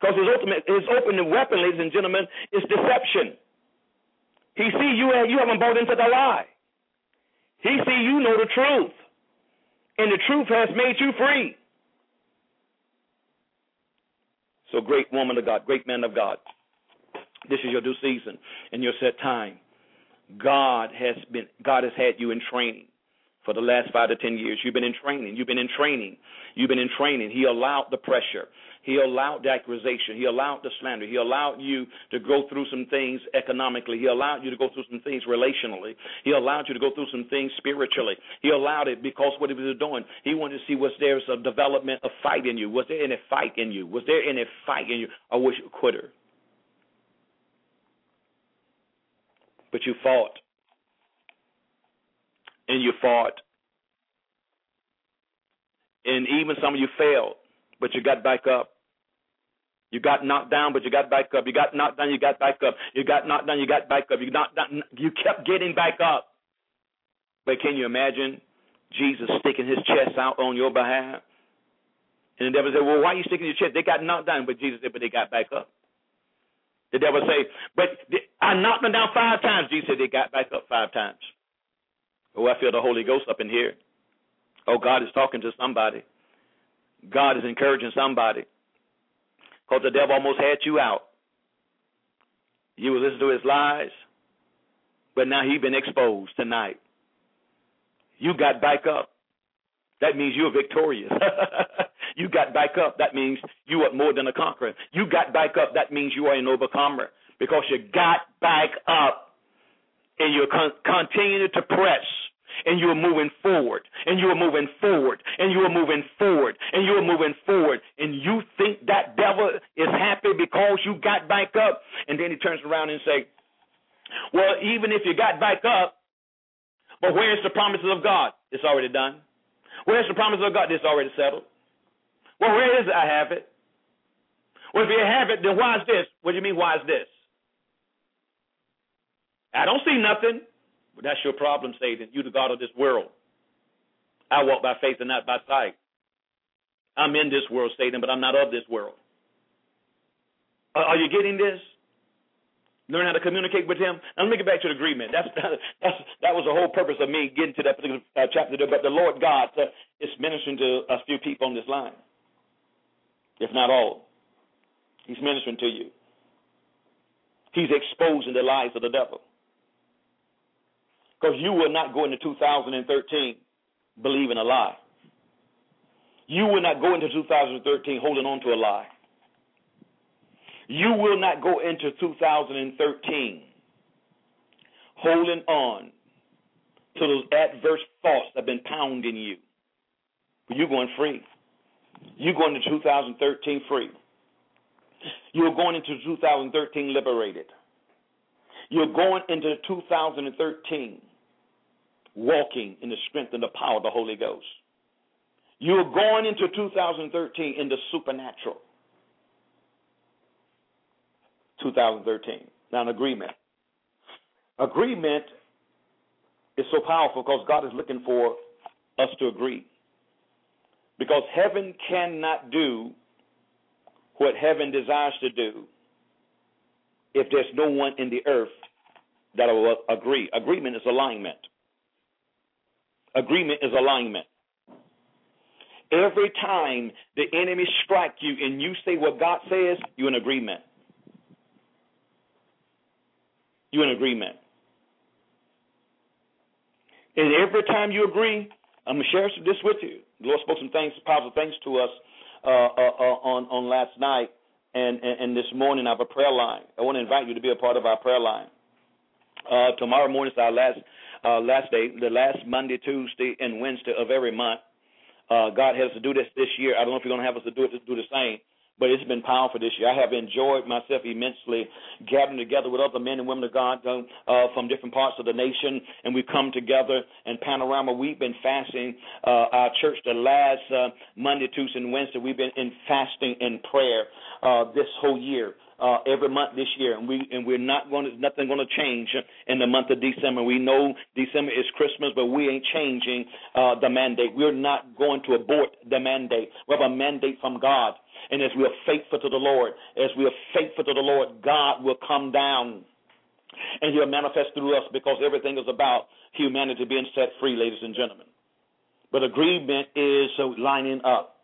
Because his ultimate his opening weapon, ladies and gentlemen, is deception. He see you you haven't bought into the lie. He see you know the truth. And the truth has made you free. So, great woman of God, great man of God, this is your due season and your set time. God has been God has had you in training for the last five to ten years. You've been in training. You've been in training. You've been in training. He allowed the pressure. He allowed the accusation. He allowed the slander. He allowed you to go through some things economically. He allowed you to go through some things relationally. He allowed you to go through some things spiritually. He allowed it because what he was doing, he wanted to see was there a development of fight in you? Was there any fight in you? Was there any fight in you? Or was you a quitter? But you fought and you fought. And even some of you failed, but you got back up. You got knocked down, but you got back up. You got knocked down, you got back up. You got knocked down, you got back up. You knocked down, you kept getting back up. But can you imagine Jesus sticking his chest out on your behalf? And the devil said, Well, why are you sticking your chest? They got knocked down, but Jesus said, But they got back up. The devil said, But I knocked them down five times. Jesus said, They got back up five times. Oh, I feel the Holy Ghost up in here. Oh, God is talking to somebody. God is encouraging somebody. Because the devil almost had you out. You were listening to his lies, but now he's been exposed tonight. You got back up. That means you're victorious. you got back up. That means you are more than a conqueror. You got back up. That means you are an overcomer because you got back up and you're con- continuing to press and you are moving forward, and you are moving forward, and you are moving forward, and you are moving forward, and you think that devil is happy because you got back up, and then he turns around and say, "Well, even if you got back up, but where's the promises of God? It's already done. Where's the promises of God? It's already settled. Well, where is it? I have it. Well, if you have it, then why is this? What do you mean, why is this? I don't see nothing. But that's your problem, Satan. You the God of this world. I walk by faith and not by sight. I'm in this world, Satan, but I'm not of this world. Are you getting this? Learn how to communicate with him. Now let me get back to the agreement. That's, that's that was the whole purpose of me getting to that particular uh, chapter. There. But the Lord God uh, is ministering to a few people on this line, if not all. He's ministering to you. He's exposing the lies of the devil. Because you will not go into 2013 believing a lie. You will not go into 2013 holding on to a lie. You will not go into 2013 holding on to those adverse thoughts that have been pounding you. You're going free. You're going to 2013 free. You're going into 2013 liberated. You're going into 2013 walking in the strength and the power of the Holy Ghost. You're going into 2013 in the supernatural. 2013. Now, an agreement. Agreement is so powerful because God is looking for us to agree. Because heaven cannot do what heaven desires to do if there's no one in the earth that will agree. Agreement is alignment. Agreement is alignment. Every time the enemy strike you and you say what God says, you're in agreement. You're in agreement. And every time you agree, I'm gonna share this with you. The Lord spoke some things, powerful things to us uh, uh, uh, on on last night, and, and, and this morning I have a prayer line. I want to invite you to be a part of our prayer line. Uh, tomorrow morning is our last uh, last day, the last Monday, Tuesday, and Wednesday of every month. Uh, God has to do this this year. I don't know if you're going to have us to do it to do the same, but it's been powerful this year. I have enjoyed myself immensely gathering together with other men and women of God uh, from different parts of the nation, and we come together in Panorama. We've been fasting. Uh, our church the last uh, Monday, Tuesday, and Wednesday. We've been in fasting and prayer uh, this whole year uh, every month this year, and we and we're not going to nothing going to change in the month of December. We know December is Christmas, but we ain't changing uh, the mandate. We're not going to abort the mandate. We have a mandate from God, and as we are faithful to the Lord, as we are faithful to the Lord, God will come down. And he'll manifest through us because everything is about humanity being set free, ladies and gentlemen. But agreement is lining up.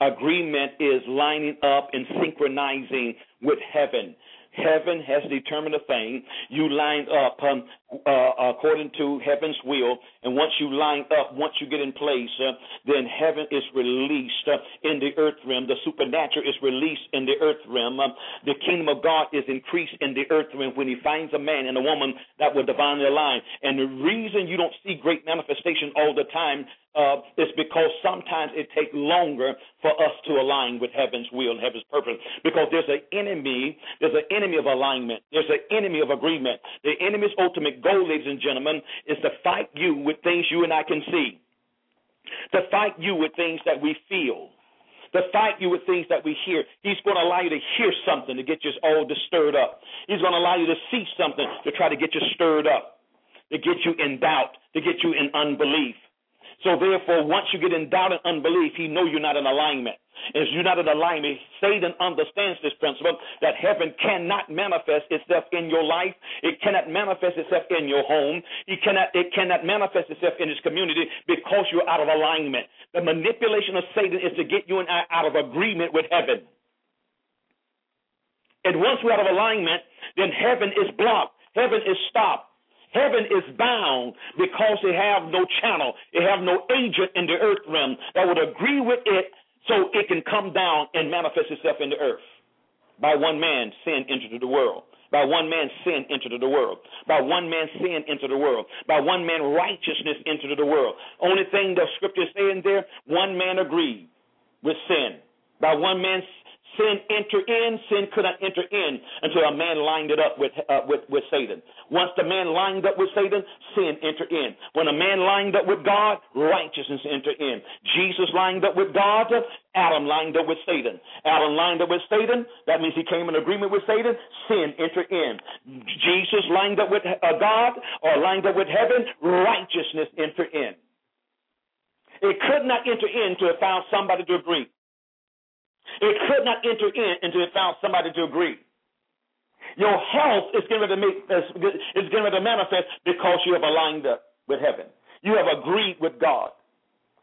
Agreement is lining up and synchronizing with heaven. Heaven has determined a thing. You line up um, uh, according to heaven's will, and once you line up, once you get in place, uh, then heaven is released uh, in the earth realm. The supernatural is released in the earth realm. Um, the kingdom of God is increased in the earth realm when He finds a man and a woman that will divinely align. And the reason you don't see great manifestation all the time uh, is because sometimes it takes longer for us to align with heaven's will and heaven's purpose. Because there's an enemy, there's an enemy of alignment, there's an enemy of agreement. The enemy's ultimate goal, ladies and gentlemen, is to fight you with things you and I can see, to fight you with things that we feel. To fight you with things that we hear. He's going to allow you to hear something to get you all stirred up. He's going to allow you to see something to try to get you stirred up, to get you in doubt, to get you in unbelief. So therefore, once you get in doubt and unbelief, he know you're not in alignment. If you're not in alignment, Satan understands this principle that heaven cannot manifest itself in your life. It cannot manifest itself in your home. It cannot, it cannot manifest itself in this community because you're out of alignment. The manipulation of Satan is to get you and I out of agreement with heaven. And once we're out of alignment, then heaven is blocked. Heaven is stopped. Heaven is bound because they have no channel, they have no agent in the earth realm that would agree with it so it can come down and manifest itself in the earth. By one man, sin entered the world. By one man, sin entered the world. By one man, sin entered the world. By one man, righteousness entered the world. Only thing the scripture is saying there, one man agreed with sin. By one man, sin enter in, sin could not enter in until a man lined it up with, uh, with, with Satan. Once the man lined up with Satan, sin entered in. When a man lined up with God, righteousness entered in. Jesus lined up with God, Adam lined up with Satan. Adam lined up with Satan, that means he came in agreement with Satan, sin entered in. Jesus lined up with uh, God or lined up with heaven, righteousness entered in. It could not enter in it found somebody to agree. It could not enter in until it found somebody to agree. Your health is going to make is going to manifest because you have aligned up with heaven. You have agreed with God.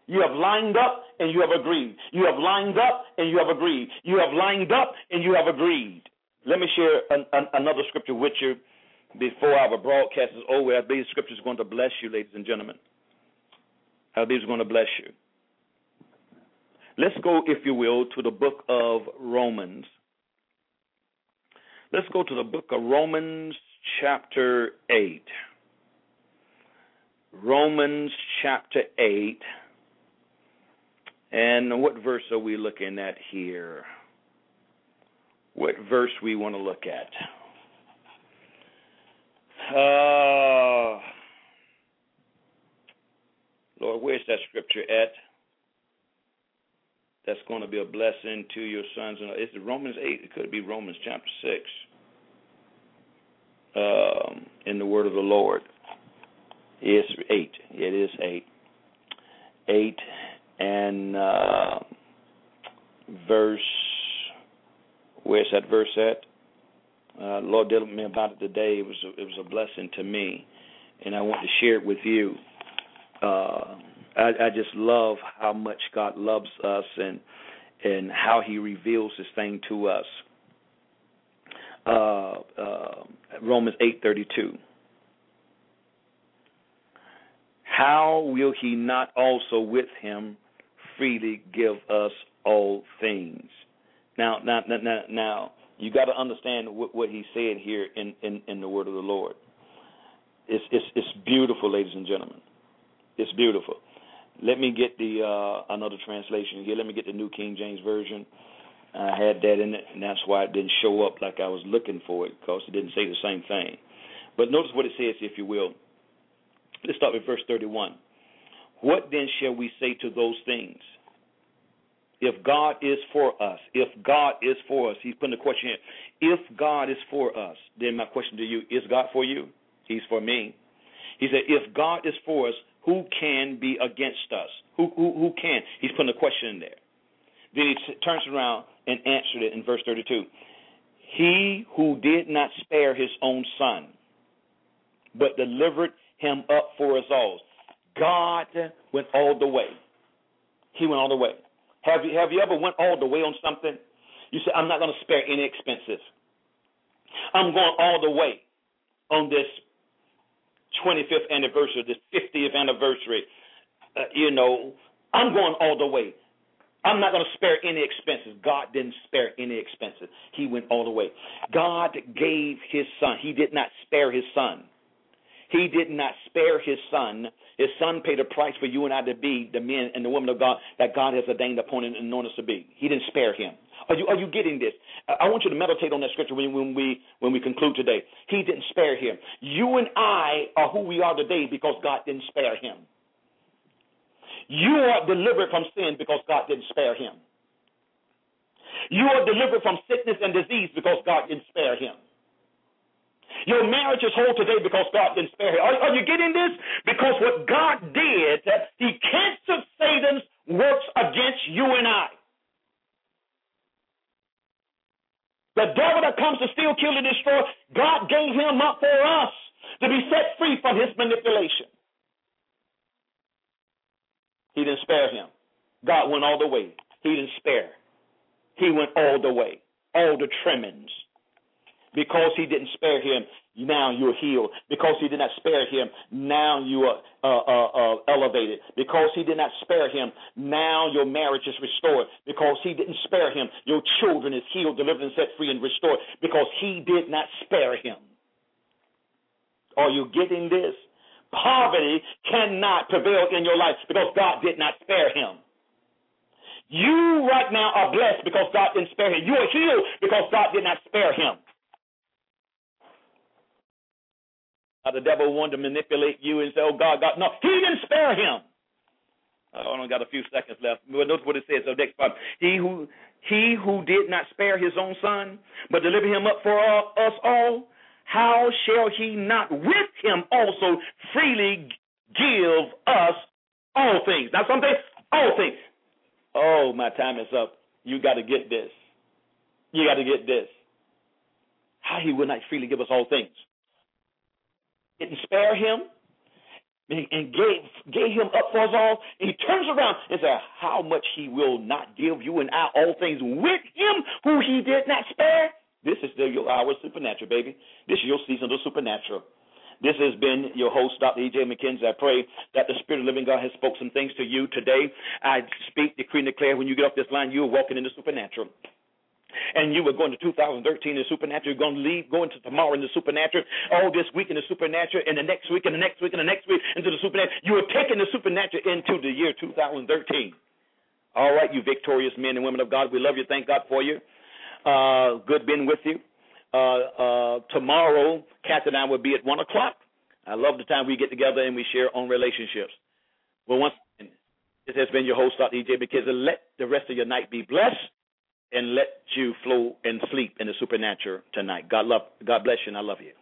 You have lined up and you have agreed. You have lined up and you have agreed. You have lined up and you have agreed. Let me share an, an, another scripture with you before our broadcast is over. I believe scripture is going to bless you, ladies and gentlemen. I believe it's going to bless you. Let's go, if you will, to the book of Romans. Let's go to the book of Romans, chapter 8. Romans, chapter 8. And what verse are we looking at here? what verse we want to look at. Uh, Lord, where's that scripture at? That's going to be a blessing to your sons. And is it Romans eight? It could be Romans chapter six. Um, in the word of the Lord. It's eight. It is eight. Eight and uh, verse. Where's that verse at? Uh, Lord with me about it today. It was a, it was a blessing to me, and I want to share it with you. Uh, I, I just love how much God loves us and and how He reveals His thing to us. Uh, uh, Romans eight thirty two. How will He not also with Him freely give us all things? Now, now, now, now you got to understand what, what He's saying here in, in in the Word of the Lord. It's it's it's beautiful, ladies and gentlemen. It's beautiful. Let me get the uh, another translation here. Let me get the New King James Version. I had that in it, and that's why it didn't show up like I was looking for it, because it didn't say the same thing. But notice what it says, if you will. Let's start with verse 31. What then shall we say to those things? If God is for us, if God is for us, he's putting the question here. If God is for us, then my question to you, is God for you? He's for me. He said, if God is for us, who can be against us? Who, who, who can? He's putting a question in there. Then he turns around and answered it in verse 32. He who did not spare his own son, but delivered him up for us all. God went all the way. He went all the way. Have you have you ever went all the way on something? You say, I'm not going to spare any expenses. I'm going all the way on this 25th anniversary, this 50th anniversary. Uh, you know, I'm going all the way. I'm not going to spare any expenses. God didn't spare any expenses. He went all the way. God gave his son. He did not spare his son. He did not spare his son. His son paid a price for you and I to be the men and the women of God that God has ordained upon and anointed us to be. He didn't spare him. Are you are you getting this? I want you to meditate on that scripture when, when we when we conclude today. He didn't spare him. You and I are who we are today because God didn't spare him. You are delivered from sin because God didn't spare him. You are delivered from sickness and disease because God didn't spare him. Your marriage is whole today because God didn't spare him. Are, are you getting this? Because what God did, He canceled Satan's works against you and I. The devil that comes to steal, kill, and destroy, God gave him up for us to be set free from his manipulation. He didn't spare him. God went all the way. He didn't spare. He went all the way, all the trimmings. Because he didn't spare him, now you're healed. Because he did not spare him, now you are uh, uh, uh, elevated. Because he did not spare him, now your marriage is restored. Because he didn't spare him, your children is healed, delivered, and set free and restored. Because he did not spare him. Are you getting this? Poverty cannot prevail in your life because God did not spare him. You right now are blessed because God didn't spare him. You are healed because God did not spare him. Now, the devil wanted to manipulate you and say, oh, God, God. No, he didn't spare him. Oh, I only got a few seconds left. But notice what it says. So next part. He who he who did not spare his own son, but delivered him up for all, us all, how shall he not with him also freely give us all things? Now, something, all things. Oh, my time is up. You got to get this. You got to get this. How he will not freely give us all things. Didn't spare him and gave gave him up for us all. And he turns around and says, How much he will not give you and I all things with him who he did not spare? This is the, your hour supernatural, baby. This is your season of supernatural. This has been your host, Dr. E.J. McKenzie. I pray that the Spirit of living God has spoke some things to you today. I speak, decree, and declare when you get off this line, you are walking in the supernatural and you were going to 2013 in the supernatural. You're going to leave, going to tomorrow in the supernatural, all this week in the supernatural, and the next week, and the next week, and the next week into the supernatural. You are taking the supernatural into the year 2013. All right, you victorious men and women of God, we love you. Thank God for you. Uh, good being with you. Uh, uh, tomorrow, Kath and I will be at 1 o'clock. I love the time we get together and we share on relationships. Well, once again, this has been your host, Dr. E.J. McKenzie. Let the rest of your night be blessed and let you flow and sleep in the supernatural tonight. God love God bless you and I love you.